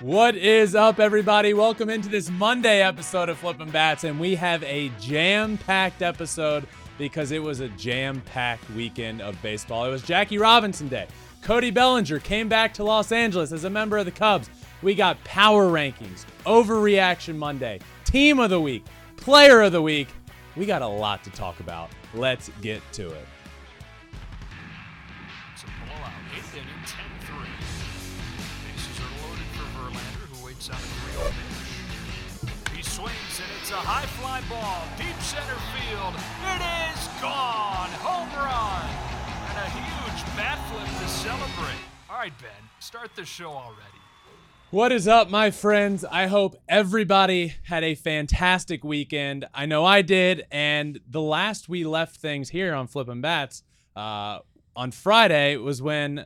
What is up, everybody? Welcome into this Monday episode of Flippin' Bats, and we have a jam-packed episode because it was a jam-packed weekend of baseball. It was Jackie Robinson Day. Cody Bellinger came back to Los Angeles as a member of the Cubs. We got power rankings, overreaction Monday, team of the week, player of the week. We got a lot to talk about. Let's get to it. A high fly ball. Deep center field. It is gone. Home run. And a huge bat flip to celebrate. All right, Ben, start the show already. What is up, my friends? I hope everybody had a fantastic weekend. I know I did. And the last we left things here on Flippin' Bats uh, on Friday was when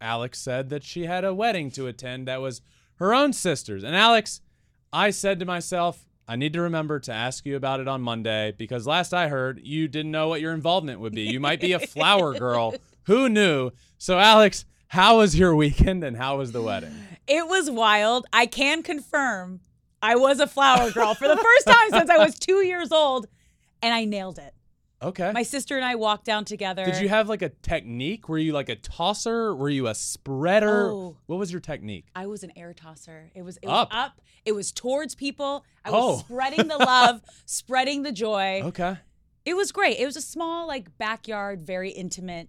Alex said that she had a wedding to attend that was her own sister's. And Alex, I said to myself, I need to remember to ask you about it on Monday because last I heard, you didn't know what your involvement would be. You might be a flower girl. Who knew? So, Alex, how was your weekend and how was the wedding? It was wild. I can confirm I was a flower girl for the first time since I was two years old, and I nailed it. Okay. My sister and I walked down together. Did you have like a technique? Were you like a tosser? Were you a spreader? Oh. What was your technique? I was an air tosser. It was it Up. was up. It was towards people. I was Oh. spreading the love, spreading the joy. Okay. It was great. It was a small, like backyard, very intimate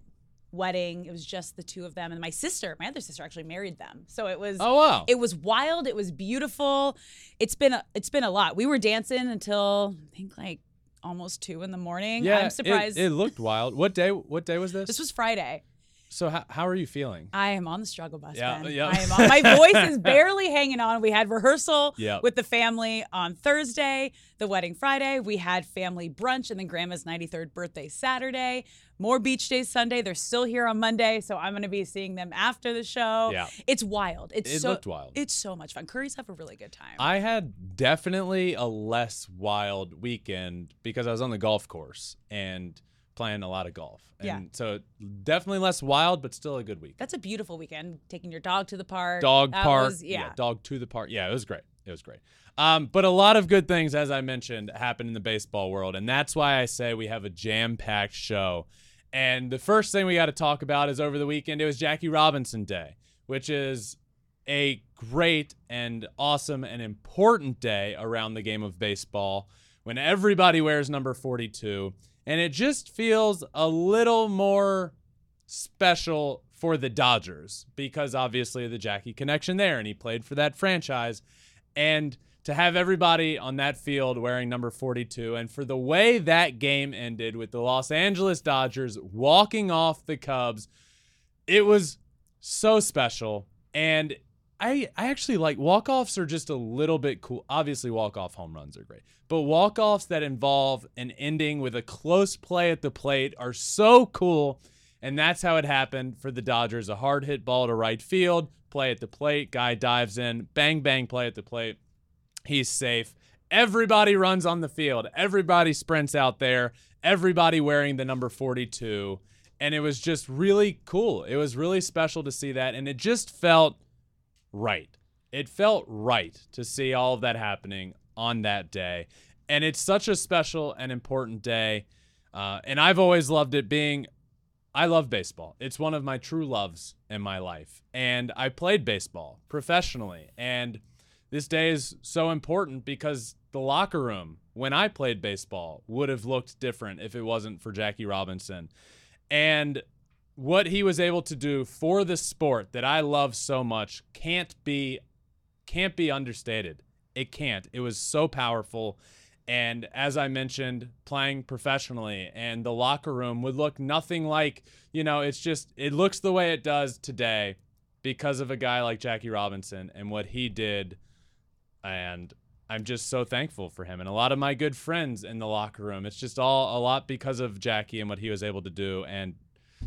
wedding. It was just the two of them and my sister. My other sister actually married them. So it was Oh wow. It was wild. It was beautiful. It's been a, it's been a lot. We were dancing until I think like almost two in the morning. yeah, I'm surprised. It, looked wild. What day? What day was this? this was Friday. so how, how are you feeling? I am on the struggle bus. Yeah, Ben. yeah. I am on. My voice is barely hanging on. We had rehearsal Yeah. with the family on Thursday, the wedding Friday. We had family brunch and then grandma's 93rd birthday Saturday. More beach days Sunday. They're still here on Monday, so I'm going to be seeing them after the show. Yeah. It's wild. It's It so, looked wild. It's so much fun. Curry's have a really good time. I had definitely a less wild weekend because I was on the golf course and playing a lot of golf. And Yeah. so definitely less wild, but still a good week. That's a beautiful weekend. Taking your dog to the park. dog That park. was- yeah. dog to the park. Yeah, it was great. It was great. Um, but a lot of good things, as I mentioned, happened in the baseball world, and that's why I say we have a jam-packed show. And the first thing we got to talk about is over the weekend it was Jackie Robinson Day, which is a great and awesome and important day around the game of baseball when everybody wears number 42 and it just feels a little more special for the Dodgers because obviously the Jackie connection there and he played for that franchise. And to have everybody on that field wearing number 42 and for the way that game ended with the Los Angeles Dodgers walking off the Cubs it was so special and I I actually like walk-offs are just a little bit cool. Obviously walk-off home runs are great. But walk-offs that involve an ending with a close play at the plate are so cool. And that's how it happened for the Dodgers. A hard hit ball to right field, play at the plate, guy dives in, bang bang play at the plate. He's safe. Everybody runs on the field. Everybody sprints out there. Everybody wearing the number 42. And it was just really cool. It was really special to see that. And it just felt right. It felt right to see all of that happening on that day. And it's such a special and important day. Uh, and I've always loved it being, I love baseball. It's one of my true loves in my life. And I played baseball professionally. And this day is so important because the locker room, when I played baseball, would have looked different if it wasn't for Jackie Robinson. And what he was able to do for the sport that I love so much can't be can't be understated. It can't. It was so powerful. And as I mentioned, playing professionally and the locker room would look nothing like, you know, it's just it looks the way it does today because of a guy like Jackie Robinson and what he did and I'm just so thankful for him and a lot of my good friends in the locker room. It's just all a lot because of Jackie and what he was able to do. And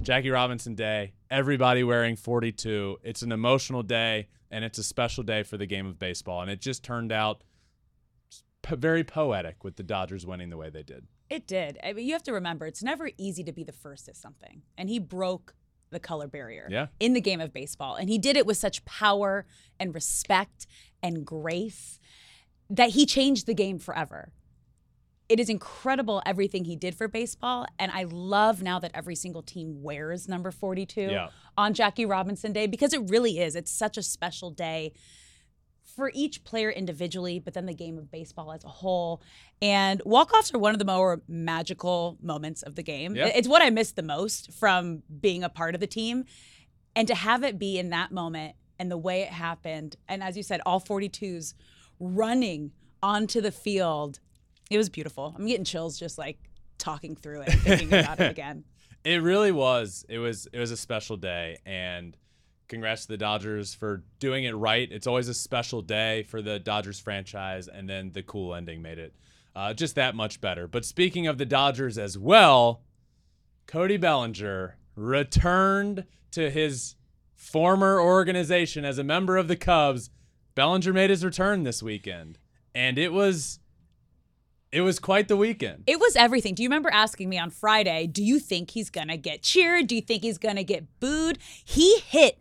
Jackie Robinson Day, everybody wearing 42. It's an emotional day and it's a special day for the game of baseball. And it just turned out very poetic with the Dodgers winning the way they did. It did. I mean, you have to remember, it's never easy to be the first at something. And he broke the color barrier Yeah. in the game of baseball. And he did it with such power and respect and grace that he changed the game forever. It is incredible everything he did for baseball. And I love now that every single team wears number 42 Yeah. on Jackie Robinson Day because it really is. It's such a special day for each player individually, but then the game of baseball as a whole. And walk-offs are one of the more magical moments of the game. It's what I miss the most from being a part of the team. And to have it be in that moment and the way it happened, and as you said, all 42s running onto the field, it was beautiful. I'm getting chills just like talking through it, thinking about it again. It really was. It was it was a special day and congrats to the Dodgers for doing it right. It's always a special day for the Dodgers franchise and then the cool ending made it uh, just that much better. But speaking of the Dodgers as well, Cody Bellinger returned to his former organization as a member of the Cubs. Bellinger made his return this weekend and it was it was quite the weekend. It was everything. Do you remember asking me on Friday, do you think he's going to get cheered? Do you think he's going to get booed? He hit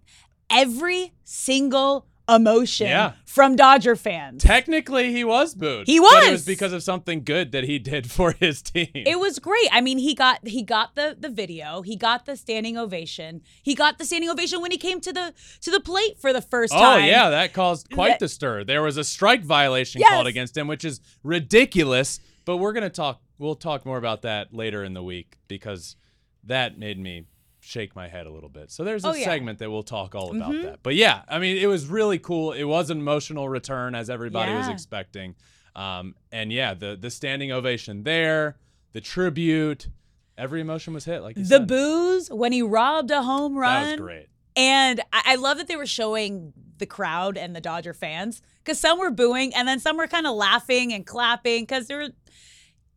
every single emotion Yeah. from Dodger fans. Technically, he was booed. He But it was. was because of something good that he did for his team. It was great. I mean, he got he got the the video, he got the standing ovation. He got the standing ovation when he came to the to the plate for the first oh time. Oh yeah, that caused quite That- the stir. There was a strike violation Yes. called against him, which is ridiculous. But we're gonna talk. We'll talk more about that later in the week because that made me shake my head a little bit. So there's a Oh, yeah. segment that we'll talk all about that. But yeah, I mean, it was really cool. It was an emotional return as everybody was expecting. Um, and yeah, the the standing ovation there, the tribute, every emotion was hit. Like The said. boos when he robbed a home run. That was great. And I, I love that they were showing the crowd and the Dodger fans because some were booing and then some were kind of laughing and clapping because they were,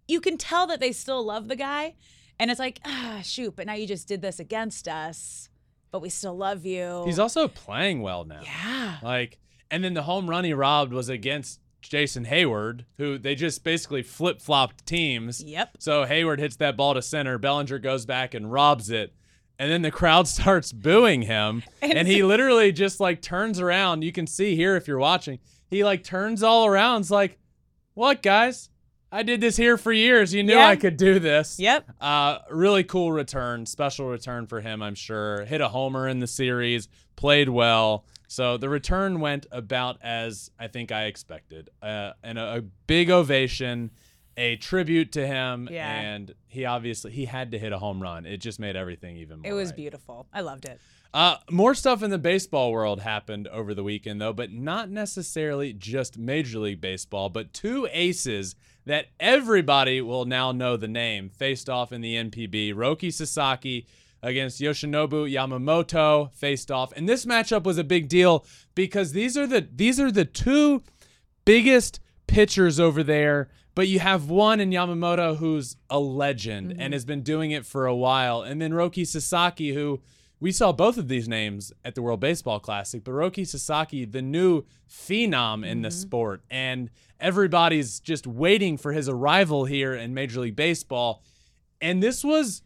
you can tell that they still love the guy. And it's like, ah, shoot, but now you just did this against us, but we still love you. He's also playing well now. yeah. Like, and then the home run he robbed was against Jason Heyward, who they just basically flip flopped teams. Yep. So Hayward hits that ball to center. Bellinger goes back and robs it. And then the crowd starts booing him. And And he literally just like turns around. You can see here if you're watching. He like turns all around. It's like, what, guys? I did this here for years. You knew Yeah. I could do this. Yep. Uh, really cool return, special return for him, I'm sure. Hit a homer in the series, played well. So the return went about as I think I expected. Uh, and a, a big ovation, a tribute to him, Yeah. and he obviously he had to hit a home run. It just made everything even more. It was right. beautiful. I loved it. Uh, more stuff in the baseball world happened over the weekend, though, but not necessarily just Major League Baseball, but two aces that everybody will now know the name faced off in the NPB. Roki Sasaki against Yoshinobu Yamamoto faced off, and this matchup was a big deal because these are the these are the two biggest pitchers over there, but you have one in Yamamoto who's a legend mm-hmm. and has been doing it for a while, and then Roki Sasaki who we saw both of these names at the World Baseball Classic, but Roki Sasaki, the new phenom in the mm-hmm. sport, and everybody's just waiting for his arrival here in Major League Baseball. And this was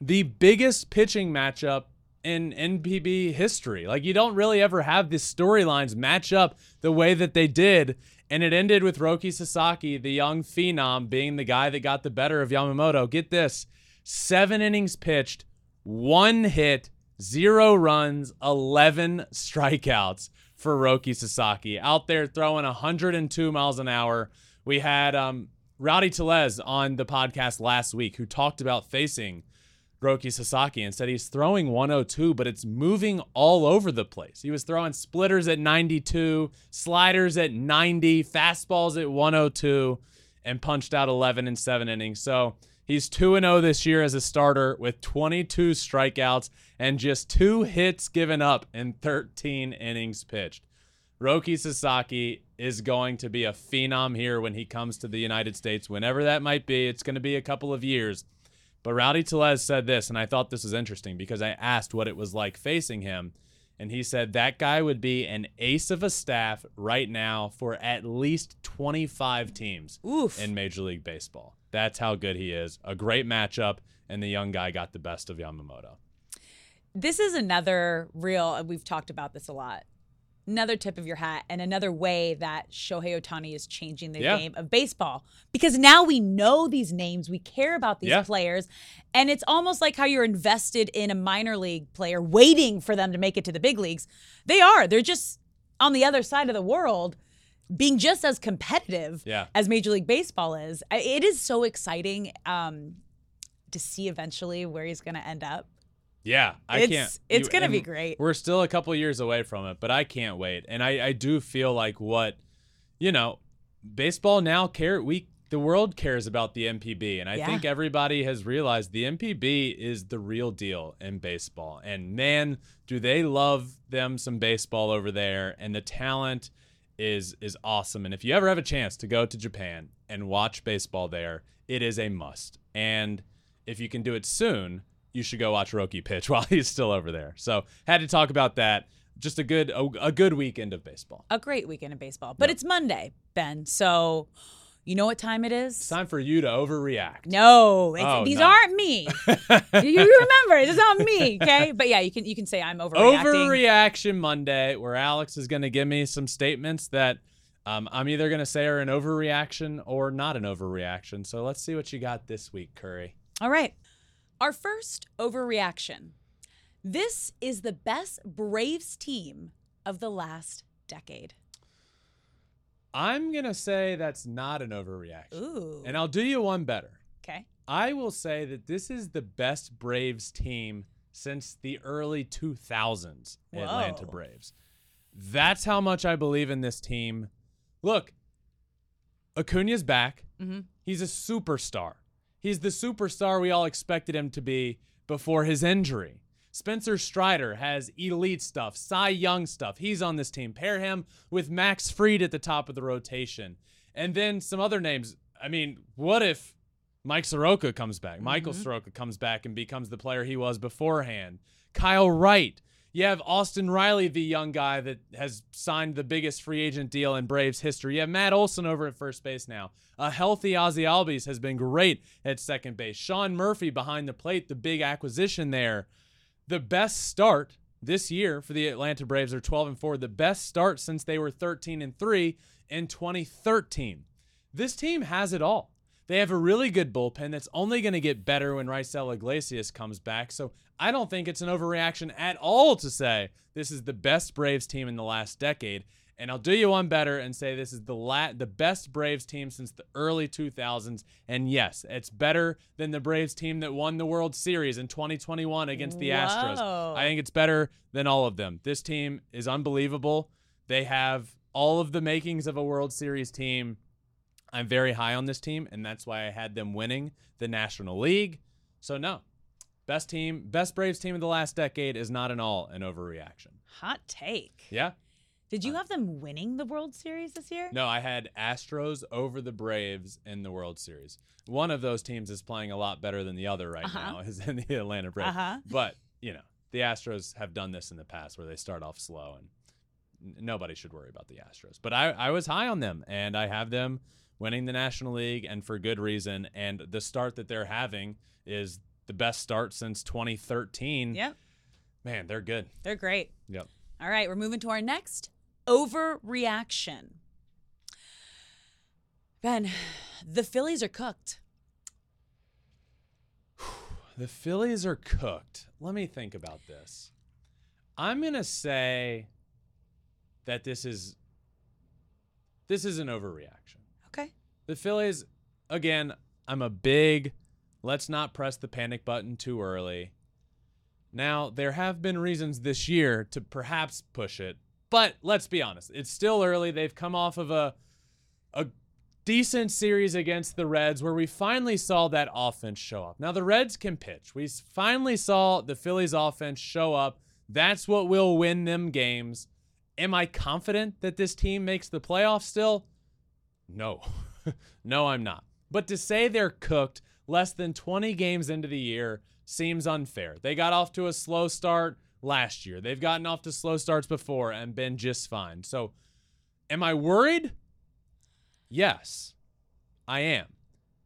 the biggest pitching matchup in NPB history. Like you don't really ever have these storylines match up the way that they did. And it ended with Roki Sasaki, the young phenom, being the guy that got the better of Yamamoto. Get this seven innings pitched, one hit, zero runs, 11 strikeouts for Roki Sasaki. Out there throwing 102 miles an hour. We had um, Rowdy Tellez on the podcast last week who talked about facing Roki Sasaki and said he's throwing 102, but it's moving all over the place. He was throwing splitters at 92, sliders at 90, fastballs at 102, and punched out 11 in seven innings. So he's 2 0 this year as a starter with 22 strikeouts and just two hits given up in 13 innings pitched. Roki Sasaki is going to be a phenom here when he comes to the United States, whenever that might be. It's going to be a couple of years. But Rowdy Tellez said this, and I thought this was interesting because I asked what it was like facing him. And he said that guy would be an ace of a staff right now for at least 25 teams Oof. in Major League Baseball. That's how good he is. A great matchup, and the young guy got the best of Yamamoto. this is another real and we've talked about this a lot another tip of your hat and another way that Shohei Ohtani is changing the Yeah. game of baseball because now we know these names we care about these Yeah. players and it's almost like how you're invested in a minor league player waiting for them to make it to the big leagues they are they're just on the other side of the world being just as competitive Yeah. as Major League Baseball is it is so exciting um, to see eventually where he's going to end up Yeah, I It's- can't. it's you- gonna be great. We're still a couple years away from it, but I can't wait. And I, I do feel like what, you know, baseball now care we the world cares about the NPB, and I Yeah. think everybody has realized the NPB is the real deal in baseball. And man, do they love them some baseball over there, and the talent is is awesome. And if you ever have a chance to go to Japan and watch baseball there, it is a must. And if you can do it soon, you should go watch Roki pitch while he's still over there. So had to talk about that. Just a good a, a good weekend of baseball. a great weekend of baseball. But it's Monday, Ben. So you know what time it is? It's time for you to overreact. no, Oh, these no. aren't me. you remember, it's not me. Okay, but yeah, you can you can say I'm overreacting. Overreaction Monday, where Alex is going to give me some statements that um, I'm either going to say are an overreaction or not an overreaction. So let's see what you got this week, Curry. All right, our first overreaction. This is the best Braves team of the last decade. I'm going to say that's not an overreaction. Ooh. And I'll do you one better. okay. I will say that this is the best Braves team since the early 2000s, Atlanta Braves. That's how much I believe in this team. Look, Acuna's back. Mhm. He's a superstar. He's the superstar we all expected him to be before his injury. Spencer Strider has elite stuff, Cy Young stuff. He's on this team. Pair him with Max Fried at the top of the rotation. And then some other names. I mean, what if Mike Soroka comes back? Michael mm-hmm. Soroka comes back and becomes the player he was beforehand. Kyle Wright. You have Austin Riley, the young guy that has signed the biggest free agent deal in Braves history. You have Matt Olson over at first base now. A healthy Ozzie Albies has been great at second base. Sean Murphy behind the plate, the big acquisition there. The best start this year for the Atlanta Braves are 12 and 4. The best start since they were 13 and 3 in 2013. This team has it all. They have a really good bullpen that's only going to get better when Raisel Iglesias comes back. So I don't think it's an overreaction at all to say this is the best Braves team in the last decade. And I'll do you one better and say this is the la- the best Braves team since the early 2000s. And yes, it's better than the Braves team that won the World Series in 2021 against the Astros. I think it's better than all of them. This team is unbelievable. They have all of the makings of a World Series team. I'm very high on this team, and that's why I had them winning the National League. So no, best team, best Braves team of the last decade is not at all an overreaction. Hot take. Yeah. Did you have them winning the World Series this year? No, I had Astros over the Braves in the World Series. One of those teams is playing a lot better than the other right Uh-huh. now, is in the Atlanta Braves. Uh-huh. But, you know, the Astros have done this in the past where they start off slow and nobody should worry about the Astros. But I, I was high on them and I have them winning the National League and for good reason. And the start that they're having is the best start since 2013. Yep. Man, they're good. They're great. Yep. All right, we're moving to our next overreaction. Ben, the Phillies are cooked. The Phillies are cooked. Let me think about this. I'm gonna say that this is this is an overreaction. Okay. The Phillies, again, I'm a big let's not press the panic button too early. Now, there have been reasons this year to perhaps push it, but let's be honest, it's still early. They've come off of a a decent series against the Reds where we finally saw that offense show up. Now the Reds can pitch. We finally saw the Phillies offense show up. That's what will win them games. Am I confident that this team makes the playoffs still? No. no, I'm not. But to say they're cooked less than 20 games into the year seems unfair. They got off to a slow start last year. They've gotten off to slow starts before and been just fine. So, am I worried? Yes, I am.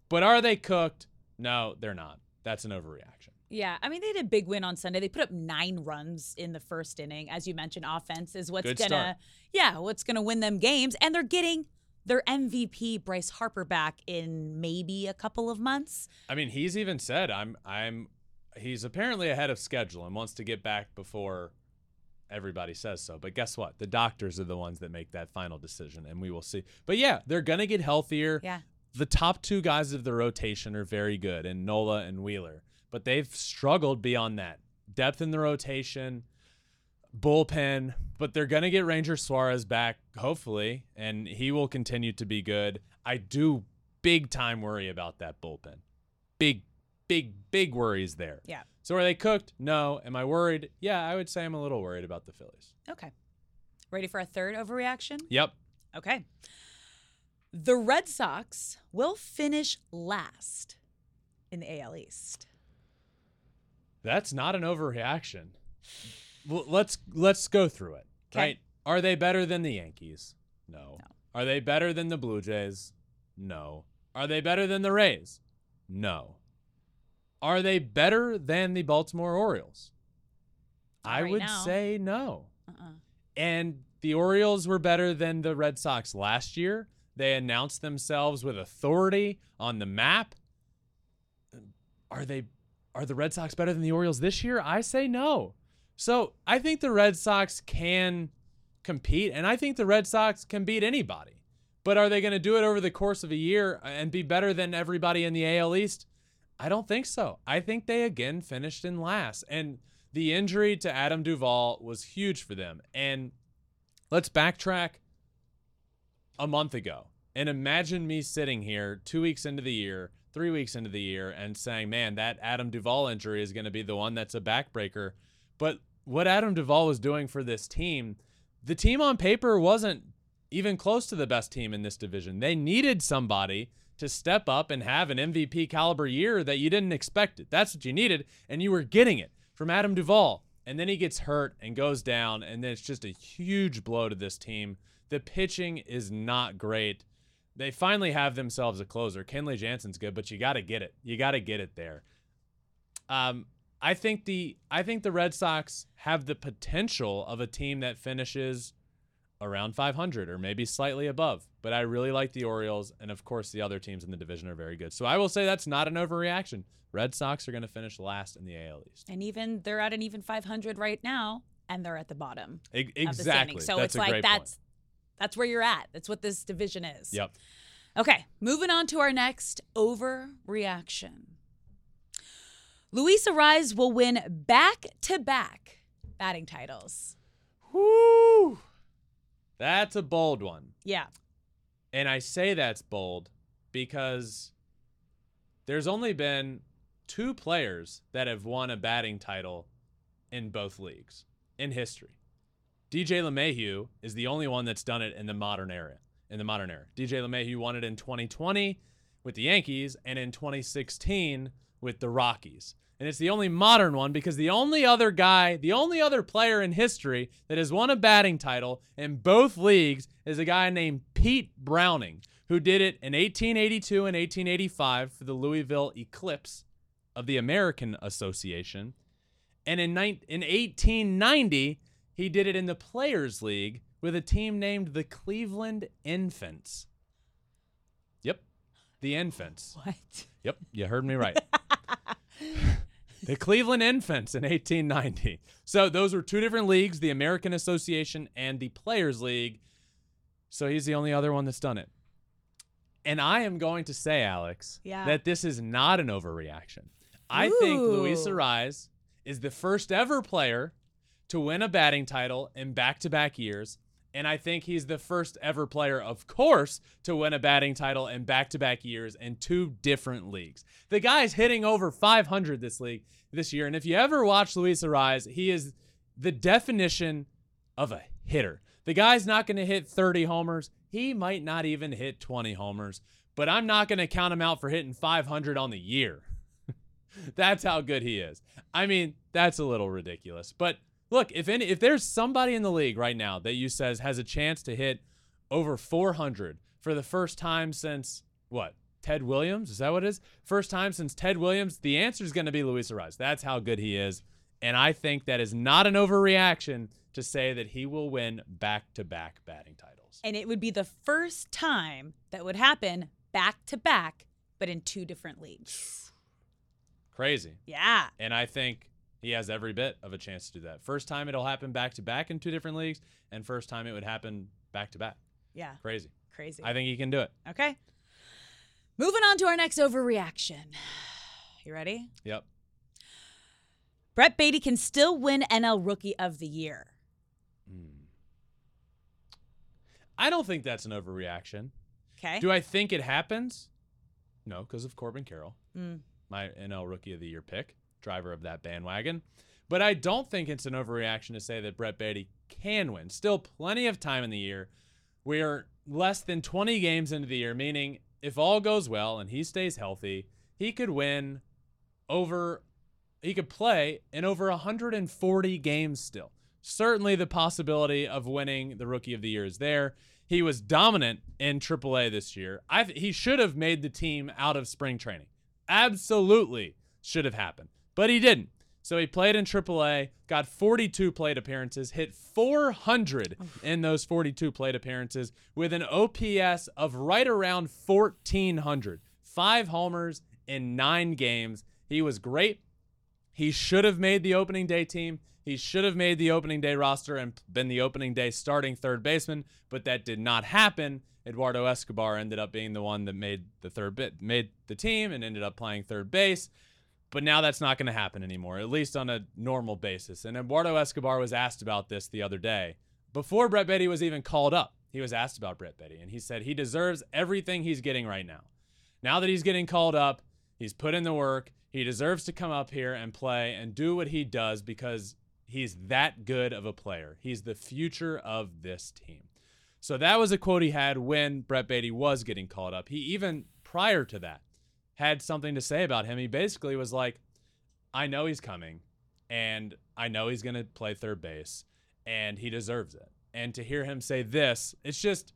But are they cooked? No, they're not. That's an overreaction. Yeah, I mean they had a big win on Sunday. They put up nine runs in the first inning, as you mentioned. Offense is what's Good gonna, start. yeah, what's gonna win them games, and they're getting their MVP Bryce Harper back in maybe a couple of months. I mean, he's even said I'm I'm he's apparently ahead of schedule and wants to get back before everybody says so. But guess what? The doctors are the ones that make that final decision and we will see. But yeah, they're going to get healthier. Yeah, The top two guys of the rotation are very good and Nola and Wheeler, but they've struggled beyond that. Depth in the rotation, bullpen, but they're going to get Ranger Suarez back hopefully and he will continue to be good. I do big time worry about that bullpen. Big big big worries there. yeah. So are they cooked? No. Am I worried? Yeah, I would say I'm a little worried about the Phillies. Okay, ready for a third overreaction? Yep. Okay. The Red Sox will finish last in the AL East. That's not an overreaction. Well, let's let's go through it. 'Kay. Right? Are they better than the Yankees? No. No. Are they better than the Blue Jays? No. Are they better than the Rays? No. Are they better than the Baltimore Orioles? I right would now. say no. Uh-uh. And the Orioles were better than the Red Sox last year. They announced themselves with authority on the map. Are they are the Red Sox better than the Orioles this year? I say no. So, I think the Red Sox can compete and I think the Red Sox can beat anybody. But are they going to do it over the course of a year and be better than everybody in the AL East? I don't think so. I think they again finished in last. And the injury to Adam Duvall was huge for them. And let's backtrack a month ago and imagine me sitting here two weeks into the year, three weeks into the year, and saying, man, that Adam Duvall injury is going to be the one that's a backbreaker. But what Adam Duvall was doing for this team, the team on paper wasn't even close to the best team in this division. They needed somebody to step up and have an MVP caliber year that you didn't expect it. That's what you needed, and you were getting it from Adam Duvall. And then he gets hurt and goes down, and then it's just a huge blow to this team. The pitching is not great. They finally have themselves a closer. Kenley Jansen's good, but you got to get it. You got to get it there. Um, I think the I think the Red Sox have the potential of a team that finishes around 500 or maybe slightly above. But I really like the Orioles, and of course the other teams in the division are very good. So I will say that's not an overreaction. Red Sox are going to finish last in the AL East. And even they're at an even 500 right now, and they're at the bottom E- of the exactly. So that's it's like that's point. that's where you're at. That's what this division is. Yep. Okay, moving on to our next overreaction. Luis Arraez will win back to back batting titles. Woo! That's a bold one. Yeah. And I say that's bold because there's only been two players that have won a batting title in both leagues in history. DJ LeMahieu is the only one that's done it in the modern era. In the modern era, DJ LeMahieu won it in 2020 with the Yankees and in 2016 with the Rockies. And it's the only modern one because the only other guy, the only other player in history that has won a batting title in both leagues is a guy named Pete Browning, who did it in 1882 and 1885 for the Louisville Eclipse of the American Association. And in, nine, in 1890, he did it in the Players League with a team named the Cleveland Infants. Yep, the Infants. What? Yep, you heard me right. the Cleveland Infants in 1890. So those were two different leagues, the American Association and the Players League. So he's the only other one that's done it. And I am going to say, Alex, Yeah. that this is not an overreaction. I think Luis. Arraez is the first ever player to win a batting title in back-to-back years. And I think he's the first ever player, of course, to win a batting title in back-to-back years in two different leagues. The guy's hitting over 500 this league this year, and if you ever watch Luis Arraez, he is the definition of a hitter. The guy's not going to hit 30 homers. He might not even hit 20 homers, but I'm not going to count him out for hitting 500 on the year. that's how good he is. I mean, that's a little ridiculous. But look, if any if there's somebody in the league right now that you says has a chance to hit over 400 for the first time since what? Ted Williams? Is that what it is? First time since Ted Williams? The answer is going to be Luis Arraez. That's how good he is. And I think that is not an overreaction to say that he will win back to back batting titles. And it would be the first time that would happen back to back, but in two different leagues. Crazy. Yeah. And I think he has every bit of a chance to do that. First time it'll happen back to back in two different leagues, and first time it would happen back to back. Yeah. Crazy. Crazy. I think he can do it. okay. Moving on to our next overreaction. You ready? Yep. Brett Baty can still win NL Rookie of the Year. I don't think that's an overreaction. Okay. Do I think it happens? No, because of Corbin Carroll, Mm. my NL Rookie of the Year pick, driver of that bandwagon. But I don't think it's an overreaction to say that Brett Baty can win. Still plenty of time in the year. We're less than 20 games into the year, meaning if all goes well and he stays healthy, he could win over, he could play in over 140 games still. Certainly the possibility of winning the Rookie of the Year is there. He was dominant in AAA this year. I he should have made the team out of spring training. Absolutely should have happened, but he didn't. So he played in AAA, got 42 plate appearances, hit 400 in those 42 plate appearances with an OPS of right around 1400. Five homers in nine games. He was great. He should have made the opening day team. He should have made the opening day roster and been the opening day starting third baseman, but that did not happen. Eduardo Escobar ended up being the one that made the third bit, made the team and ended up playing third base. But now that's not going to happen anymore, at least on a normal basis. And Eduardo Escobar was asked about this the other day. Before Brett Baty was even called up, he was asked about Brett Baty, and he said he deserves everything he's getting right now. Now that he's getting called up, he's put in the work. He deserves to come up here and play and do what he does because he's that good of a player. He's the future of this team. So that was a quote he had when Brett Baty was getting called up. He even prior to that had something to say about him. He basically was like, I know he's coming and I know he's going to play third base and he deserves it. And to hear him say this, it's just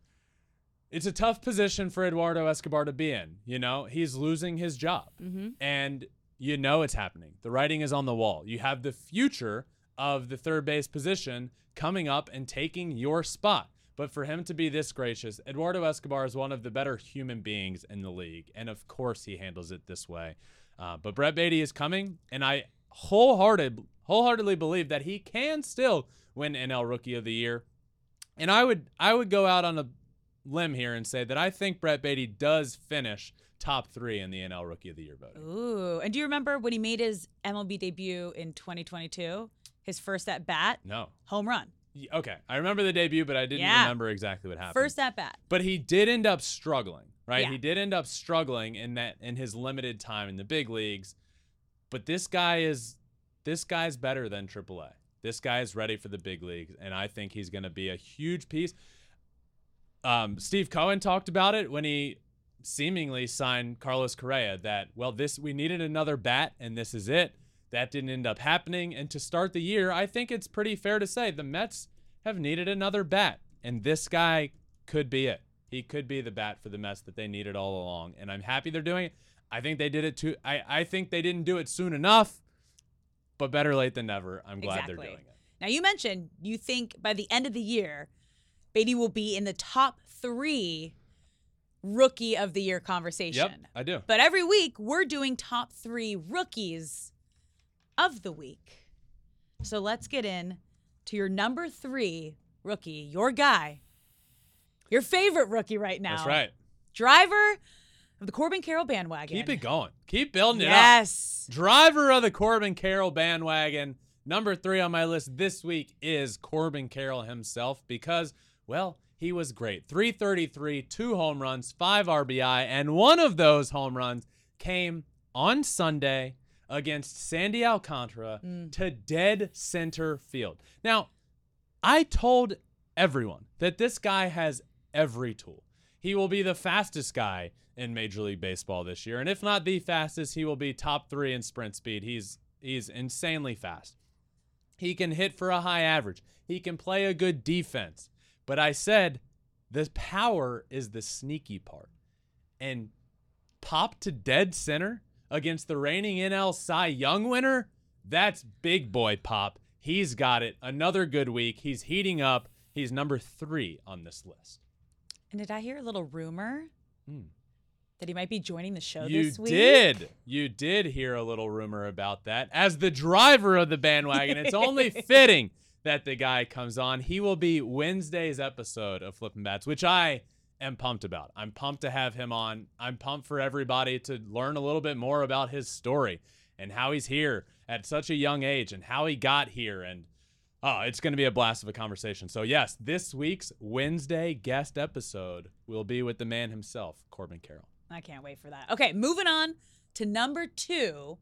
it's a tough position for Eduardo Escobar to be in. You know, he's losing his job. Mm-hmm. And you know it's happening. The writing is on the wall. You have the future of the third base position coming up and taking your spot. But for him to be this gracious, Eduardo Escobar is one of the better human beings in the league. And of course, he handles it this way. Uh, but Brett Baty is coming, and I wholehearted, wholeheartedly believe that he can still win NL Rookie of the Year. And I would, I would go out on a limb here and say that I think Brett Baty does finish top three in the NL Rookie of the Year voting. Ooh. And do you remember when he made his MLB debut in 2022? His first at bat, No. home run. Okay, I remember the debut, but I didn't Yeah. remember exactly what happened. First at bat. but he did end up struggling, right? Yeah. He did end up struggling in that in his limited time in the big leagues. But this guy is this guy's better than AAA. This guy is ready for the big leagues, and I think he's going to be a huge piece. Um, Steve Cohen talked about it when he seemingly signed Carlos Correa. That well, this we needed another bat, and this is it. That didn't end up happening. And to start the year, I think it's pretty fair to say the Mets have needed another bat, and this guy could be it. He could be the bat for the Mets that they needed all along, and I'm happy they're doing it. I think they did it too. I I think they didn't do it soon enough, but better late than never. I'm glad they're doing it. Now, you mentioned you think by the end of the year, Baty will be in the top three rookie of the year conversation. Yep, I do. But every week, we're doing top three rookies of the week. So let's get in to your number three rookie, your guy, your favorite rookie right now. That's right. Driver of the Corbin Carroll bandwagon. Keep it going. Keep building it up. Yes. Driver of the Corbin Carroll bandwagon. Number three on my list this week is Corbin Carroll himself because, well, he was great. 333, two home runs, five RBI, and one of those home runs came on Sunday against Sandy Alcantara mm. to dead center field. Now, I told everyone that this guy has every tool. He will be the fastest guy in Major League Baseball this year, and if not the fastest, he will be top three in sprint speed. He's he's insanely fast. He can hit for a high average. He can play a good defense. But I said the power is the sneaky part. And pop to dead center against the reigning NL Cy Young winner, that's big boy pop. He's got it. Another good week. He's heating up. He's number three on this list. And did I hear a little rumor hmm. that he might be joining the show You this week? You did. You did hear a little rumor about that. As the driver of the bandwagon, it's only fitting that the guy comes on. He will be Wednesday's episode of Flippin' Bats, which I am pumped about. I'm pumped to have him on. I'm pumped for everybody to learn a little bit more about his story and how he's here at such a young age and how he got here and Oh, it's going to be a blast of a conversation. So, yes, this week's Wednesday guest episode will be with the man himself, Corbin Carroll. I can't wait for that. Okay, moving on to number two,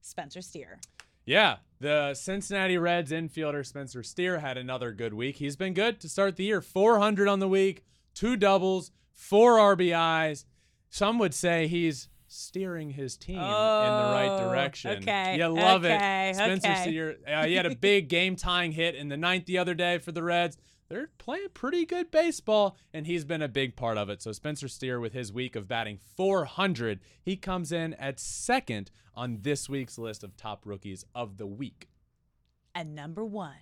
Spencer Steer. Yeah, the Cincinnati Reds infielder Spencer Steer had another good week. He's been good to start the year 400 on the week, two doubles, four RBIs. Some would say he's steering his team in the right Oh, direction. okay, You love okay, it. Spencer okay. Steer, uh, he had a big game tying hit in the ninth the other day for the Reds. They're playing pretty good baseball, and he's been a big part of it. So, Spencer Steer, with his week of batting 400, he comes in at second on this week's list of top rookies of the week. And number one,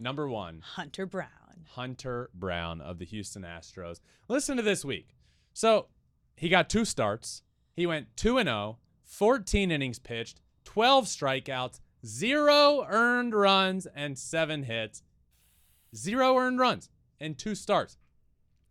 Number one, Hunter Brown. Hunter Brown of the Houston Astros. Listen to this week. So he got two starts. He went 2 and 0, 14 innings pitched, 12 strikeouts, zero earned runs, and seven hits. Zero earned runs and two starts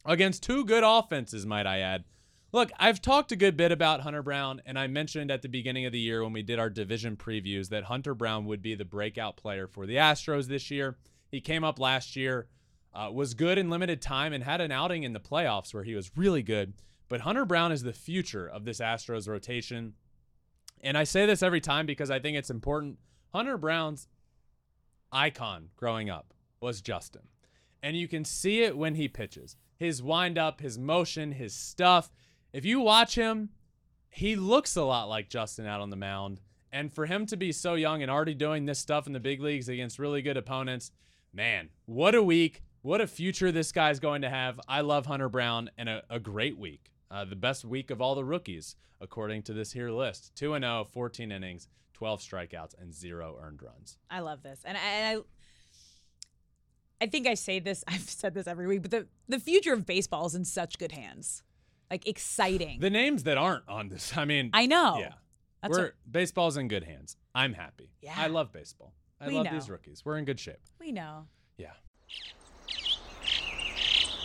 against two good offenses, might I add. Look, I've talked a good bit about Hunter Brown, and I mentioned at the beginning of the year when we did our division previews that Hunter Brown would be the breakout player for the Astros this year. He came up last year, uh, was good in limited time, and had an outing in the playoffs where he was really good. But Hunter Brown is the future of this Astros rotation. And I say this every time because I think it's important. Hunter Brown's icon growing up was Justin. And you can see it when he pitches. His windup, his motion, his stuff. If you watch him, he looks a lot like Justin out on the mound. And for him to be so young and already doing this stuff in the big leagues against really good opponents, man, what a week. What a future this guy's going to have. I love Hunter Brown and a, a great week. Uh, the best week of all the rookies, according to this here list 2 0, 14 innings, 12 strikeouts, and zero earned runs. I love this, and I, and I, I think I say this. I've said this every week, but the the future of baseball is in such good hands. Like exciting. The names that aren't on this, I mean, I know. Yeah. That's We're what- baseball's in good hands. I'm happy. Yeah. I love baseball. I We love know. these rookies. We're in good shape. we know. Yeah.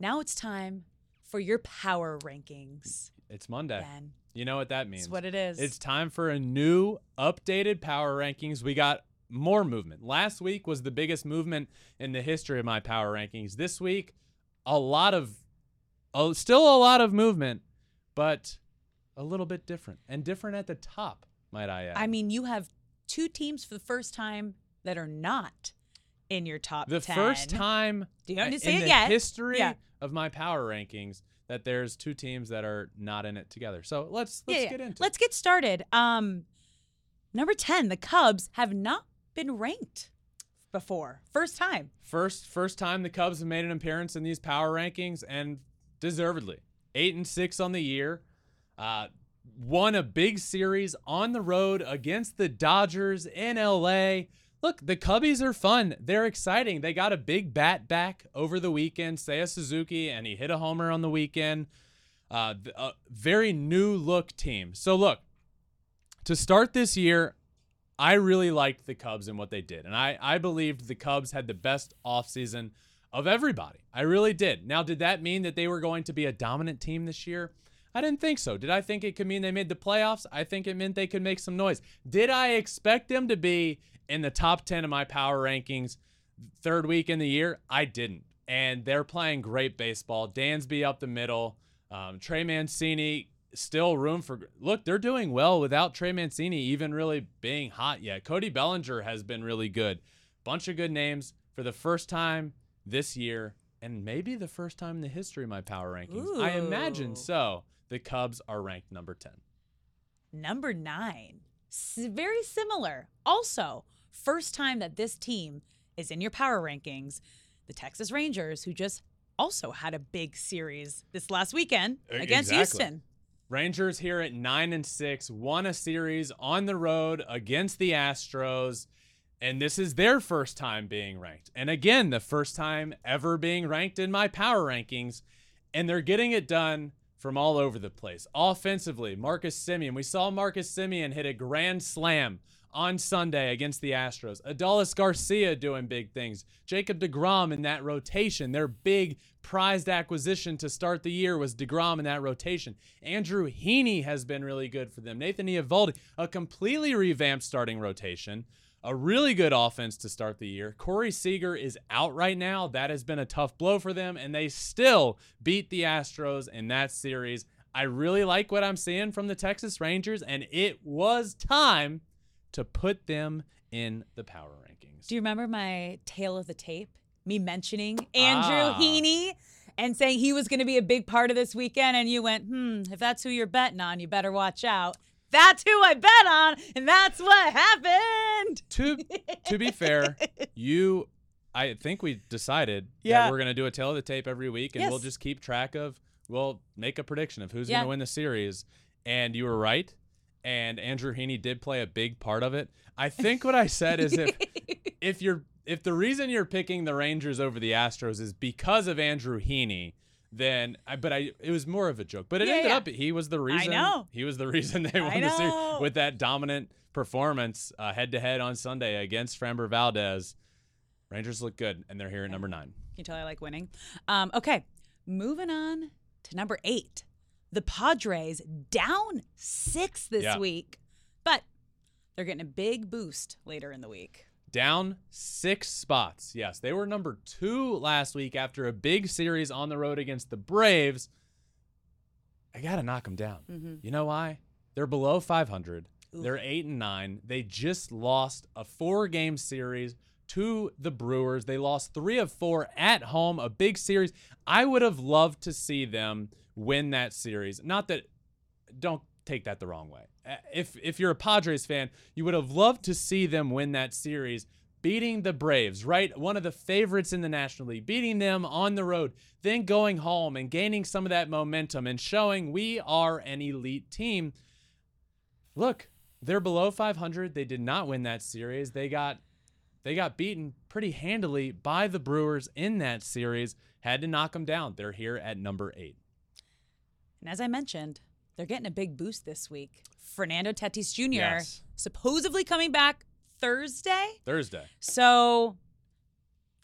Now it's time for your power rankings. It's Monday. Ben. You know what that means. It's what it is. It's time for a new updated power rankings. We got more movement. Last week was the biggest movement in the history of my power rankings. This week, a lot of, oh, still a lot of movement, but a little bit different and different at the top, might I add. I mean, you have two teams for the first time that are not in your top the 10. first time Do you want to in the yet? history Yeah. of my power rankings that there's two teams that are not in it together. So let's let's yeah. get into Let's it. get started. Um, number 10, the Cubs have not been ranked before. First time. First first time the Cubs have made an appearance in these power rankings and deservedly. 8 and 6 on the year. Uh won a big series on the road against the Dodgers in LA. Look, the Cubbies are fun. They're exciting. They got a big bat back over the weekend, Seiya Suzuki, and he hit a homer on the weekend. Uh, a very new look team. So look, to start this year, I really liked the Cubs and what they did. And I, I believed the Cubs had the best offseason of everybody. I really did. Now, did that mean that they were going to be a dominant team this year? I didn't think so. Did I think it could mean they made the playoffs? I think it meant they could make some noise. Did I expect them to be in the top 10 of my power rankings third week in the year? I didn't. And they're playing great baseball. Dansby up the middle. Um, Trey Mancini, still room for. Look, they're doing well without Trey Mancini even really being hot yet. Cody Bellinger has been really good. Bunch of good names for the first time this year, and maybe the first time in the history of my power rankings. I imagine so. The Cubs are ranked number 10. Number nine, very similar. Also, first time that this team is in your power rankings. The Texas Rangers, who just also had a big series this last weekend against exactly. Houston. Rangers here at 9 and 6 won a series on the road against the Astros and this is their first time being ranked. And again, the first time ever being ranked in my power rankings and they're getting it done from all over the place. Offensively, Marcus Semien. We saw Marcus Semien hit a grand slam on Sunday against the Astros. Adolis Garcia doing big things. Jacob DeGrom in that rotation. Their big prized acquisition to start the year was DeGrom in that rotation. Andrew Heaney has been really good for them. Nathan Eovaldi, a completely revamped starting rotation. A really good offense to start the year. Corey Seager is out right now. That has been a tough blow for them, and they still beat the Astros in that series. I really like what I'm seeing from the Texas Rangers, and it was time to put them in the power rankings. Do you remember my tale of the tape? Me mentioning Andrew Ah. Heaney and saying he was going to be a big part of this weekend, and you went, "Hmm, if that's who you're betting on, you better watch out." That's who I bet on, and that's what happened. to to be fair, you I think we decided Yeah. that we're gonna do a tale of the tape every week and we'll just keep track of we'll make a prediction of who's Yeah. gonna win the series. And you were right. And Andrew Heaney did play a big part of it. I think what I said is if if you're if the reason you're picking the Rangers over the Astros is because of Andrew Heaney, then I but I it was more of a joke. But it Yeah, ended yeah. up he was the reason I know. he was the reason they won the series with that dominant performance head to head on Sunday against Framber Valdez. Rangers look good and they're here at number 9. Can you tell I like winning? Um, okay, moving on to number eight. The Padres down six this Yeah. week, but they're getting a big boost later in the week. Down 6 spots. Yes, they were number 2 last week after a big series on the road against the Braves. I got to knock them down. Mm-hmm. You know why? They're below 500. They're 8 and 9. They just lost a four-game series to the Brewers. They lost 3 of 4 at home, a big series. I would have loved to see them win that series. Not that don't take that the wrong way. If if you're a Padres fan, you would have loved to see them win that series, beating the Braves, right? One of the favorites in the National League, beating them on the road, then going home and gaining some of that momentum and showing we are an elite team. Look, they're below 500. They did not win that series. They got they got beaten pretty handily by the Brewers in that series. Had to knock them down. They're here at number 8. And as I mentioned, they're getting a big boost this week. Fernando Tatis Jr. Yes. supposedly coming back Thursday. Thursday. So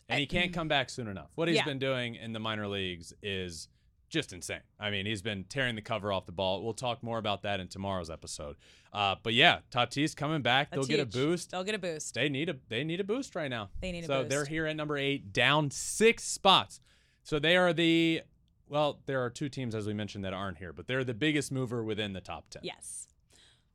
and he can't come back soon enough. What he's Yeah. been doing in the minor leagues is just insane. I mean, he's been tearing the cover off the ball. We'll talk more about that in tomorrow's episode. Uh, but yeah, Tatis coming back. that's They'll get a boost. They'll get a boost. They need a they need a boost right now. They need a boost. so they're here at number eight, down six spots. So they are the well, there are two teams as we mentioned that aren't here, but they're the biggest mover within the top ten. Yes.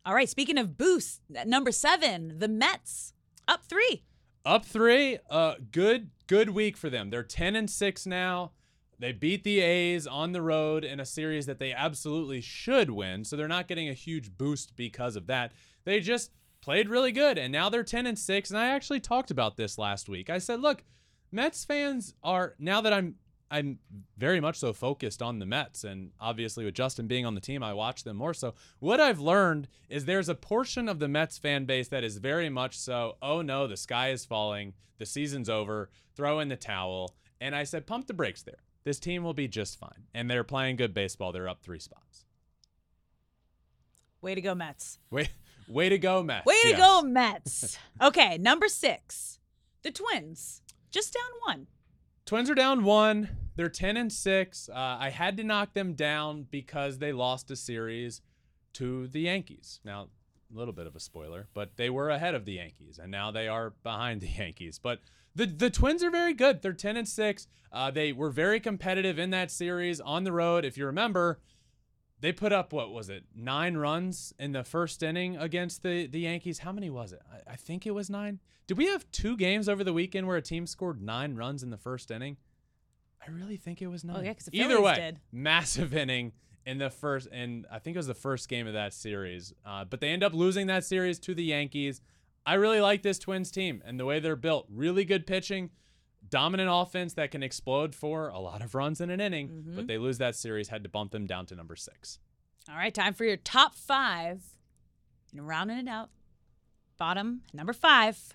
All right. Speaking of boosts, at number seven, the Mets up three. Up three, uh, good good week for them. They're ten and six now. They beat the A's on the road in a series that they absolutely should win, so they're not getting a huge boost because of that. They just played really good, and now they're ten and six. And I actually talked about this last week. I said, look, Mets fans are now that I'm I'm very much so focused on the Mets, and obviously with Justin being on the team, I watch them more so. What I've learned is there's a portion of the Mets fan base that is very much so, oh no, the sky is falling, the season's over, throw in the towel. And I said, pump the brakes there. This team will be just fine. And they're playing good baseball. They're up three spots. Way to go, Mets. Way, way to go, Mets. Way to Yes. go, Mets. okay, number six, the Twins, just down one. Twins are down one. They're 10 and 6. Uh, I had to knock them down because they lost a series to the Yankees. Now, a little bit of a spoiler, but they were ahead of the Yankees, and now they are behind the Yankees. But the the Twins are very good. They're 10 and 6. Uh, they were very competitive in that series on the road. If you remember, they put up what was it nine runs in the first inning against the the Yankees. How many was it? I, I think it was nine. Did we have two games over the weekend where a team scored nine runs in the first inning? I really think it was nine. Oh, yeah, 'cause the Either way, did. massive inning in the first, and I think it was the first game of that series. Uh, but they end up losing that series to the Yankees. I really like this Twins team and the way they're built. Really good pitching, dominant offense that can explode for a lot of runs in an inning. Mm-hmm. But they lose that series, had to bump them down to number six. All right, time for your top five. And rounding it out, bottom number five,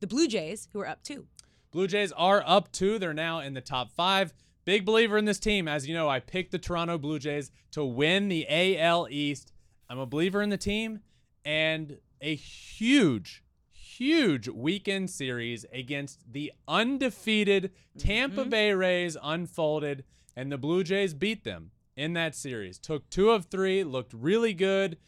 the Blue Jays, who are up two. Blue Jays are up two. They're now in the top five. Big believer in this team. As you know, I picked the Toronto Blue Jays to win the AL East. I'm a believer in the team and a huge, huge weekend series against the undefeated Tampa mm-hmm. Bay Rays unfolded, and the Blue Jays beat them in that series. Took two of three, looked really good.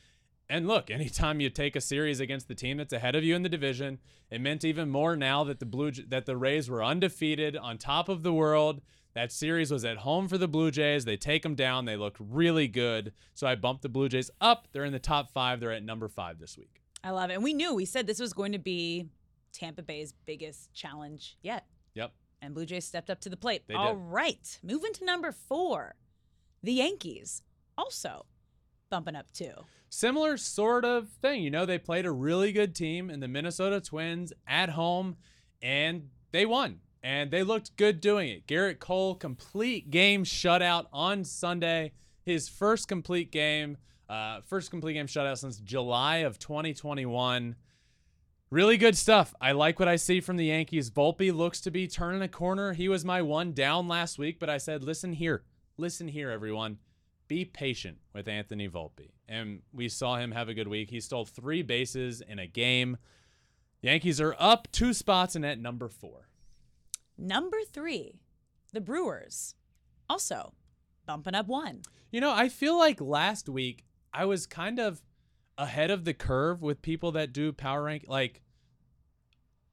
And look, anytime you take a series against the team that's ahead of you in the division, it meant even more now that the Blue that the Rays were undefeated on top of the world. That series was at home for the Blue Jays. They take them down. They looked really good. So I bumped the Blue Jays up. They're in the top five. They're at number five this week. I love it. And we knew, we said this was going to be Tampa Bay's biggest challenge yet. Yep. And Blue Jays stepped up to the plate. They All did. right, moving to number four, the Yankees, also bumping up two. Similar sort of thing. You know, they played a really good team in the Minnesota Twins at home and they won. And they looked good doing it. Gerrit Cole, complete game shutout on Sunday. His first complete game, uh, first complete game shutout since July of 2021. Really good stuff. I like what I see from the Yankees. Volpe looks to be turning a corner. He was my one down last week, but I said, listen here. Listen here, everyone. Be patient with Anthony Volpe. And we saw him have a good week. He stole three bases in a game. Yankees are up two spots and at number four. Number three, the Brewers, also bumping up one. You know, I feel like last week I was kind of ahead of the curve with people that do power rank like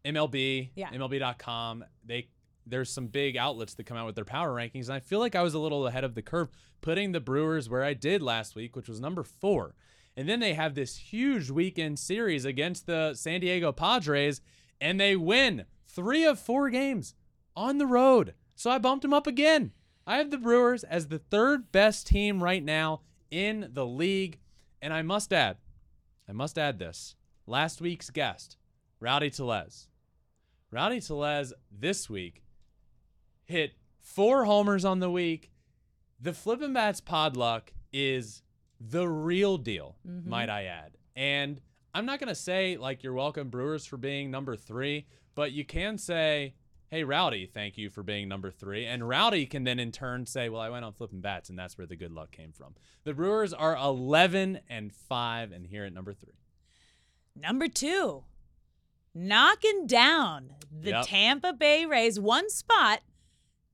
MLB, Yeah. MLB.com. They there's some big outlets that come out with their power rankings, and I feel like I was a little ahead of the curve, putting the Brewers where I did last week, which was number four. And then they have this huge weekend series against the San Diego Padres, and they win three of four games on the road. So I bumped them up again. I have the Brewers as the third best team right now in the league. And I must add, I must add this. Last week's guest, Rowdy Tellez. Rowdy Tellez this week hit four homers on the week. The Flippin' Bats pod luck is the real deal, mm-hmm. might I add. And I'm not going to say, like, you're welcome, Brewers, for being number three, but you can say, hey, Rowdy, thank you for being number three. And Rowdy can then in turn say, well, I went on flipping Bats, and that's where the good luck came from. The Brewers are 11 and 5, and here at number three. Number two, knocking down the Yep. Tampa Bay Rays one spot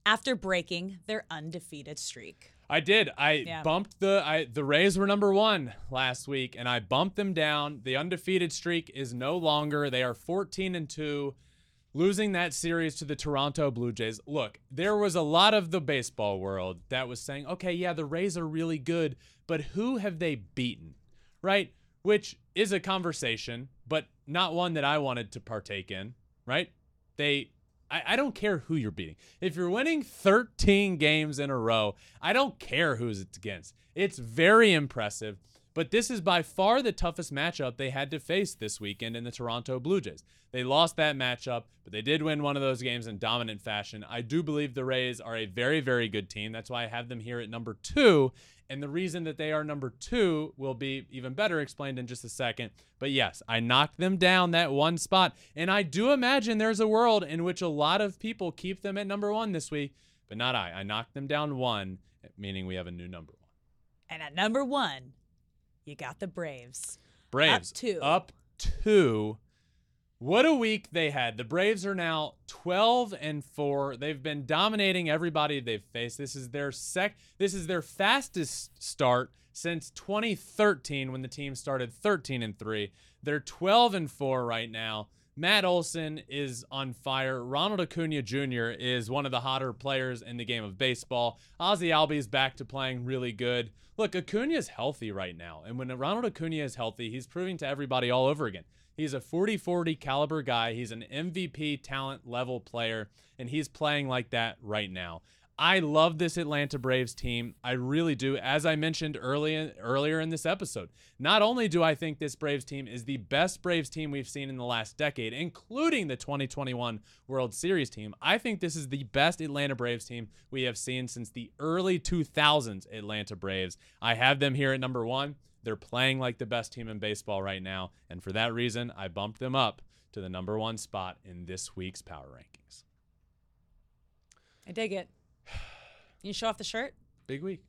after breaking their undefeated streak. I did. I Yeah. bumped the I the Rays were number 1 last week and I bumped them down. The undefeated streak is no longer. They are 14 and 2 losing that series to the Toronto Blue Jays. Look, there was a lot of the baseball world that was saying, "Okay, yeah, the Rays are really good, but who have they beaten?" Right? Which is a conversation, but not one that I wanted to partake in, right? They I, don't care who you're beating. If you're winning 13 games in a row, I don't care who's it's against. It's very impressive. But this is by far the toughest matchup they had to face this weekend in the Toronto Blue Jays. They lost that matchup, but they did win one of those games in dominant fashion. I do believe the Rays are a very, very good team. That's why I have them here at number two. And the reason that they are number two will be even better explained in just a second. But yes, I knocked them down that one spot. And I do imagine there's a world in which a lot of people keep them at number one this week, but not I. I knocked them down one, meaning we have a new number one. And at number one, you got the Braves. Braves Up two. Up two. What a week they had. The Braves are now 12 and 4. They've been dominating everybody they've faced. This is their sec this is their fastest start since 2013 when the team started 13 and 3. They're 12 and 4 right now. Matt Olson is on fire. Ronald Acuna Jr. is one of the hotter players in the game of baseball. Ozzie Albies back to playing really good. Look, Acuna is healthy right now. And when Ronald Acuna is healthy, he's proving to everybody all over again. He's a 40 40 caliber guy. He's an MVP talent level player, and he's playing like that right now. I love this Atlanta Braves team. I really do. As I mentioned early earlier in this episode, not only do I think this Braves team is the best Braves team we've seen in the last decade, including the 2021 World Series team, I think this is the best Atlanta Braves team we have seen since the early 2000s Atlanta Braves. I have them here at number one. They're playing like the best team in baseball right now, and for that reason, I bumped them up to the number one spot in this week's power rankings. I dig it. You show off the shirt? Big week.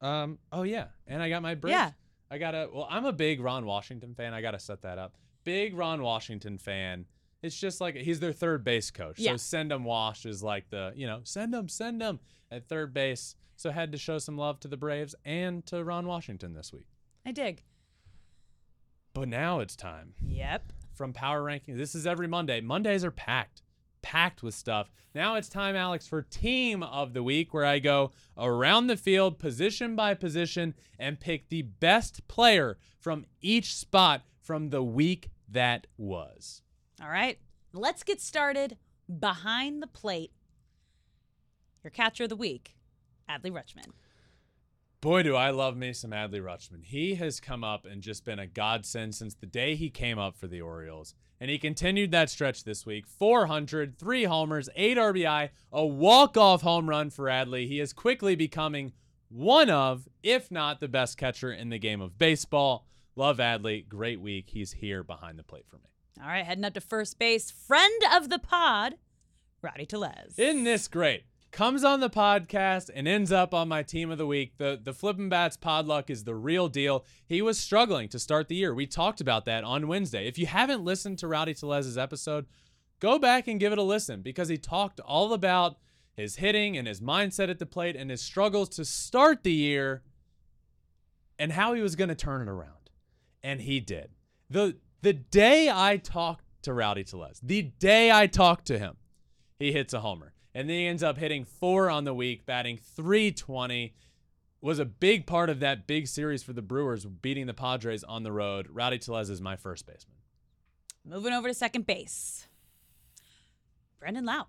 Um. Oh yeah, and I got my Braves. Yeah. I got to Well, I'm a big Ron Washington fan. I got to set that up. Big Ron Washington fan. It's just like he's their third base coach. Yeah. So send him Wash is like the you know send him send him at third base. So had to show some love to the Braves and to Ron Washington this week. I dig. But now it's time Yep. from Power Ranking. This is every Monday. Mondays are packed, packed with stuff. Now it's time, Alex, for Team of the Week, where I go around the field, position by position, and pick the best player from each spot from the week that was. All right. Let's get started behind the plate. Your catcher of the week, Adley Rutschman. Boy, do I love me some Adley Rutschman. He has come up and just been a godsend since the day he came up for the Orioles. And he continued that stretch this week 400, three homers, eight RBI, a walk off home run for Adley. He is quickly becoming one of, if not the best catcher in the game of baseball. Love Adley. Great week. He's here behind the plate for me. All right, heading up to first base, friend of the pod, Rowdy Tellez. Isn't this great? Comes on the podcast and ends up on my team of the week. The the Flippin' Bats pod luck is the real deal. He was struggling to start the year. We talked about that on Wednesday. If you haven't listened to Rowdy Tellez's episode, go back and give it a listen because he talked all about his hitting and his mindset at the plate and his struggles to start the year and how he was going to turn it around. And he did. The the day I talked to Rowdy Tellez, the day I talked to him, he hits a homer. And then he ends up hitting four on the week, batting 320. Was a big part of that big series for the Brewers, beating the Padres on the road. Rowdy Tellez is my first baseman. Moving over to second base, Brandon Lowe.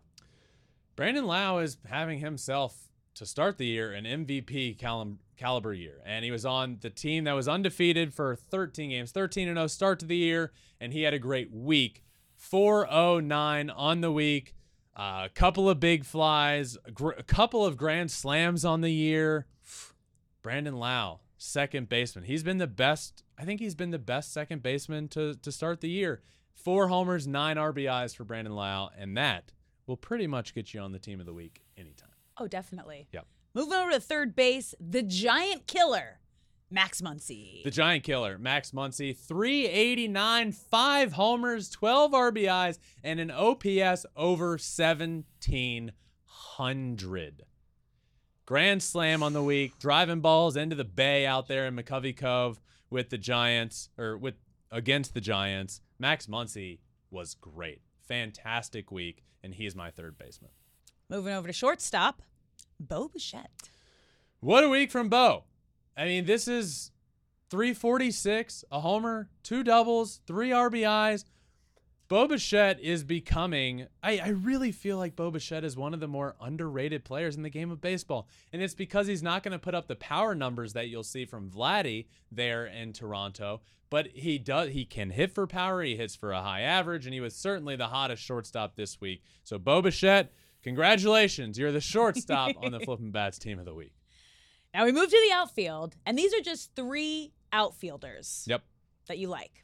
Brandon Lowe is having himself to start the year an MVP calim- caliber year, and he was on the team that was undefeated for 13 games, 13 and 0 start to the year, and he had a great week. 409 on the week, a uh, couple of big flies, a, gr- a couple of grand slams on the year. Brandon Lowe, second baseman. He's been the best. I think he's been the best second baseman to to start the year. Four homers, nine RBIs for Brandon Lowe, and that will pretty much get you on the team of the week anytime. Oh, definitely. Yep. Moving over to third base, the giant killer, Max Muncy. The giant killer, Max Muncy, 389, five homers, 12 RBIs, and an OPS over 1700. Grand slam on the week, driving balls into the bay out there in McCovey Cove with the Giants or with against the Giants. Max Muncy was great. Fantastic week, and he's my third baseman. Moving over to shortstop, Bo Bichette. What a week from Bo. I mean, this is 346, a homer, two doubles, three RBIs. Bo Bichette is becoming, I, I really feel like Bo Bichette is one of the more underrated players in the game of baseball. And it's because he's not going to put up the power numbers that you'll see from Vladdy there in Toronto, but he does he can hit for power, he hits for a high average, and he was certainly the hottest shortstop this week. So Bo Bichette, congratulations. You're the shortstop on the Flippin' Bats team of the week. Now we move to the outfield, and these are just three outfielders Yep. that you like.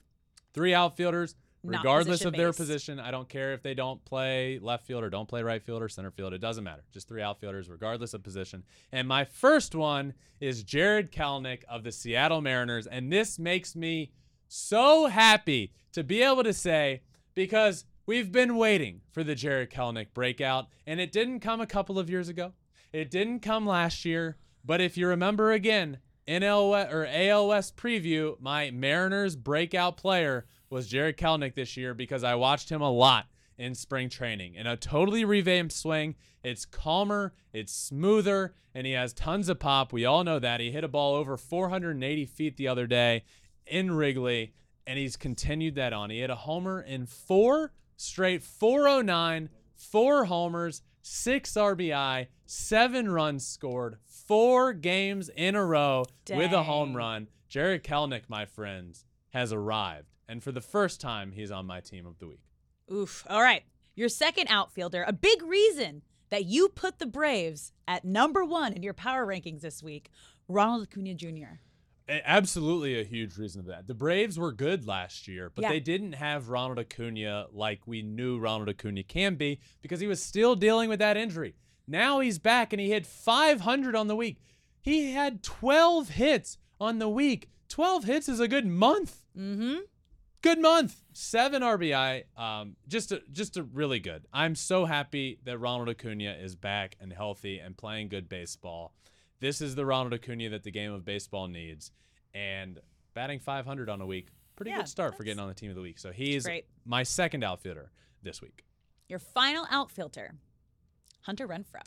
Three outfielders, Not regardless of their position. I don't care if they don't play left field or don't play right field or center field. It doesn't matter. Just three outfielders, regardless of position. And my first one is Jarred Kelenic of the Seattle Mariners. And this makes me so happy to be able to say because we've been waiting for the Jarred Kelenic breakout, and it didn't come a couple of years ago. It didn't come last year, but if you remember again, NL or AL West preview, my Mariners breakout player was Jarred Kelenic this year because I watched him a lot in spring training. In a totally revamped swing, it's calmer, it's smoother, and he has tons of pop. We all know that. He hit a ball over 480 feet the other day in Wrigley, and he's continued that on. He hit a homer in four straight 409, four homers, six RBI, seven runs scored, four games in a row with a home run. Jarred Kelenic, my friends, has arrived. And for the first time, he's on my team of the week. Oof. All right. Your second outfielder, a big reason that you put the Braves at number one in your power rankings this week, Ronald Acuna Jr. Absolutely a huge reason of that. The Braves were good last year, but Yeah. they didn't have Ronald Acuna like we knew Ronald Acuna can be because he was still dealing with that injury. Now he's back and he hit 500 on the week. He had 12 hits on the week. 12 hits is a good month. Mm-hmm. Good month. Seven RBI. Um, just a, just a really good. I'm so happy that Ronald Acuna is back and healthy and playing good baseball. This is the Ronald Acuna that the game of baseball needs. And batting 500 on a week, pretty Yeah, good start for getting on the team of the week. So he's my second outfielder this week. Your final outfielder, Hunter Renfroe.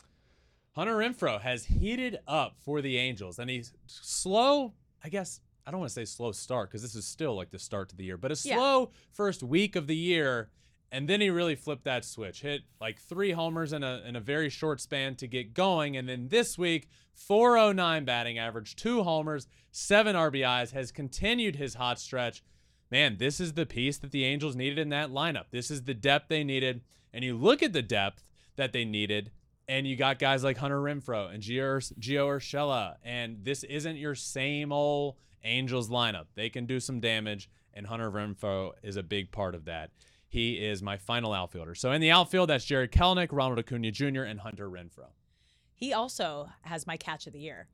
Hunter Renfroe has heated up for the Angels, and he's slow. I guess I don't want to say slow start because this is still like the start to the year, but a Yeah. slow first week of the year, and then he really flipped that switch. Hit like three homers in a in a very short span to get going, and then this week, 409 batting average, two homers, seven RBIs, has continued his hot stretch. Man, this is the piece that the Angels needed in that lineup. This is the depth they needed, and you look at the depth that they needed and you got guys like Hunter Renfroe and Gio, Gio Urshela, and this isn't your same old Angels lineup. They can do some damage, and Hunter Renfroe is a big part of that. He is my final outfielder. So in the outfield, that's Jarred Kelenic, Ronald Acuna Jr., and Hunter Renfroe. He also has my catch of the year.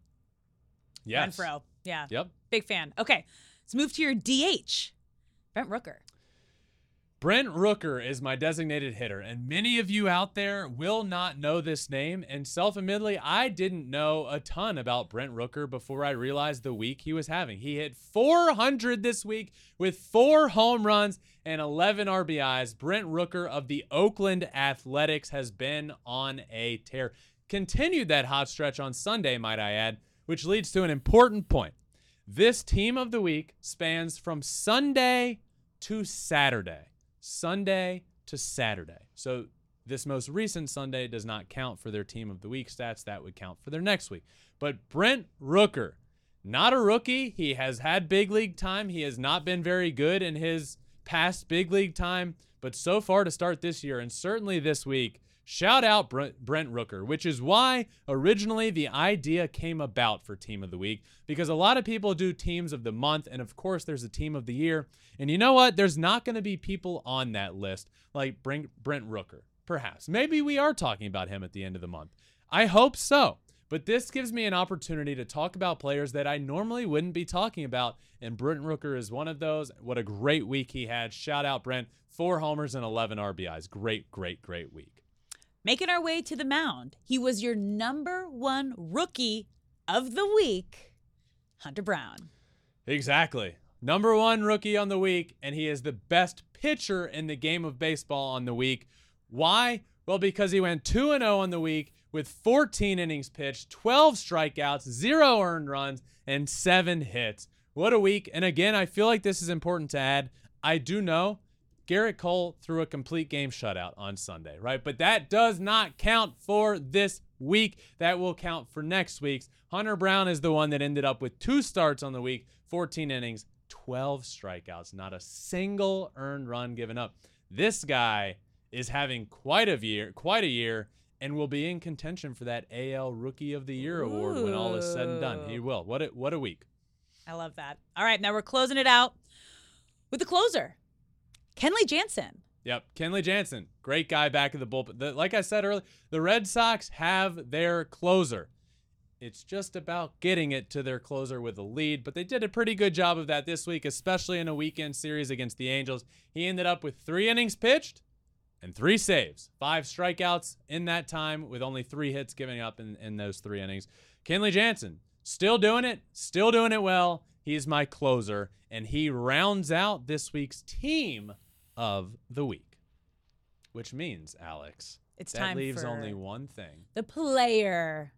Yes. Renfroe. Yeah. Yep. Big fan. Okay. Let's move to your DH, Brent Rooker. Brent Rooker is my designated hitter, and many of you out there will not know this name. And self admittedly, I didn't know a ton about Brent Rooker before I realized the week he was having. He hit 400 this week with four home runs and 11 RBIs. Brent Rooker of the Oakland Athletics has been on a tear. Continued that hot stretch on Sunday, might I add, which leads to an important point. This team of the week spans from Sunday to Saturday. Sunday to Saturday. So this most recent Sunday does not count for their team of the week stats. That would count for their next week. But Brent Rooker, not a rookie. He has had big league time. He has not been very good in his past big league time. But so far to start this year, and certainly this week, shout out Brent, Rooker, which is why originally the idea came about for Team of the Week, because a lot of people do teams of the month, and of course there's a team of the year. And you know what? There's not going to be people on that list like Brent, Brent Rooker. Perhaps. Maybe we are talking about him at the end of the month. I hope so. But this gives me an opportunity to talk about players that I normally wouldn't be talking about, and Brent Rooker is one of those. What a great week he had. Shout out, Brent. Four homers and 11 RBIs. Great, great, great week. Making our way to the mound, he was your number one rookie of the week, Hunter Brown. Exactly. Number one rookie on the week, and he is the best pitcher in the game of baseball on the week. Why? Well, because he went 2 0 on the week with 14 innings pitched, 12 strikeouts, zero earned runs, and seven hits. What a week. And again, I feel like this is important to add. I do know Gerrit Cole threw a complete game shutout on Sunday, right? But that does not count for this week. That will count for next week's. Hunter Brown is the one that ended up with two starts on the week, 14 innings, 12 strikeouts, not a single earned run given up. This guy is having quite a year, quite a year, and will be in contention for that AL Rookie of the Year award when all is said and done. He will. What a, what a week. I love that. All right, now we're closing it out with the closer, Kenley Jansen. Yep, Kenley Jansen, great guy back in the bullpen. The, like I said earlier, the Red Sox have their closer. It's just about getting it to their closer with a lead, but they did a pretty good job of that this week, especially in a weekend series against the Angels. He ended up with three innings pitched and three saves, five strikeouts in that time, with only three hits giving up in, in those three innings. Kenley Jansen, still doing it, still doing it well. He's my closer, and he rounds out this week's team of the week, which means, Alex, It's that time leaves for only one thing. the player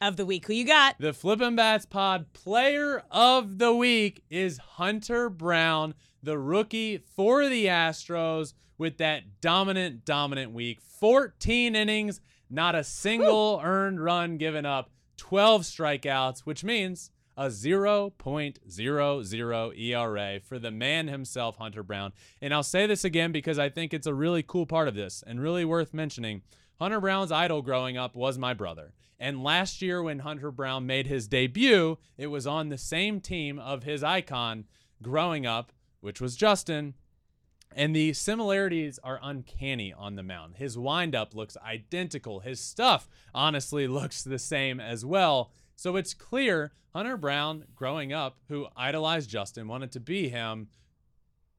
of the week. Who you got? The Flippin' Bats Pod player of the week is Hunter Brown, the rookie for the Astros, with that dominant, dominant week. 14 innings, not a single earned run given up, 12 strikeouts, which means a 0.00 ERA for the man himself, Hunter Brown. And I'll say this again because I think it's a really cool part of this and really worth mentioning. Hunter Brown's idol growing up was my brother. And last year, when Hunter Brown made his debut, it was on the same team of his icon growing up, which was Justin. And the similarities are uncanny on the mound. His windup looks identical. His stuff, honestly, looks the same as well. So it's clear Hunter Brown, growing up, who idolized Justin, wanted to be him,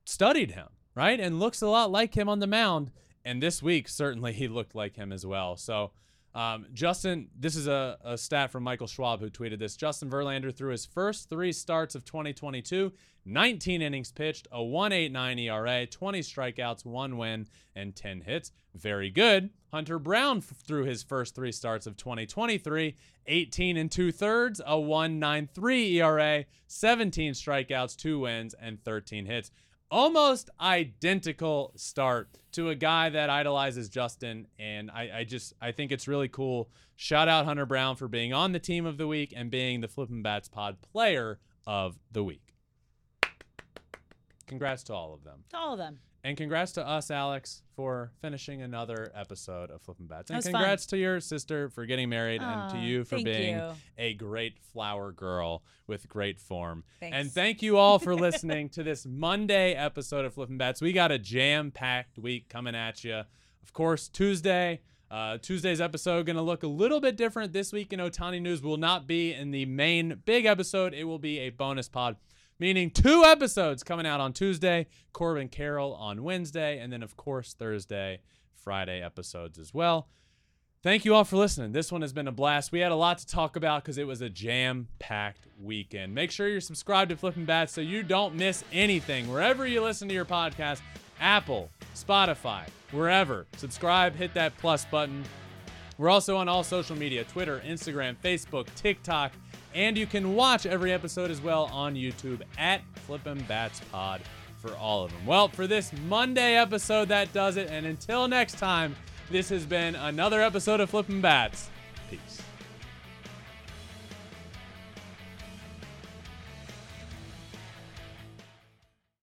studied him, right? And looks a lot like him on the mound. And this week, certainly he looked like him as well. So, um, Justin, this is a, a stat from Michael Schwab who tweeted this. Justin Verlander threw his first three starts of 2022, 19 innings pitched, a 1.89 ERA, 20 strikeouts, one win, and 10 hits. Very good. Hunter Brown f- threw his first three starts of 2023, 18 and two thirds, a 1.93 ERA, 17 strikeouts, two wins, and 13 hits almost identical start to a guy that idolizes Justin. And I, I, just I think it's really cool. Shout out Hunter Brown for being on the team of the week and being the Flippin' Bats Pod player of the week. Congrats to all of them. To all of them. And congrats to us, Alex, for finishing another episode of Flippin' Bats. And was fun. congrats to your sister for getting married and to you for being you. a great flower girl with great form. And thank you all for listening to this Monday episode of Flippin' Bats. We got a jam-packed week coming at you. Of course, Tuesday. Uh, Tuesday's episode going to look a little bit different this week in Ohtani News. Will not be in the main big episode. It will be a bonus pod, meaning two episodes coming out on Tuesday. Corbin Carroll on Wednesday, and then of course Thursday, Friday episodes as well. Thank you all for listening. This one has been a blast. We had a lot to talk about because it was a jam packed weekend. Make sure you're subscribed to Flipping Bats so you don't miss anything. Wherever you listen to your podcast, Apple, Spotify, wherever. Subscribe, hit that plus button. We're also on all social media Twitter, Instagram, Facebook, TikTok, and you can watch every episode as well on YouTube at Flippin' Bats Pod for all of them. Well, for this Monday episode, that does it. And until next time, this has been another episode of Flippin' Bats. Peace.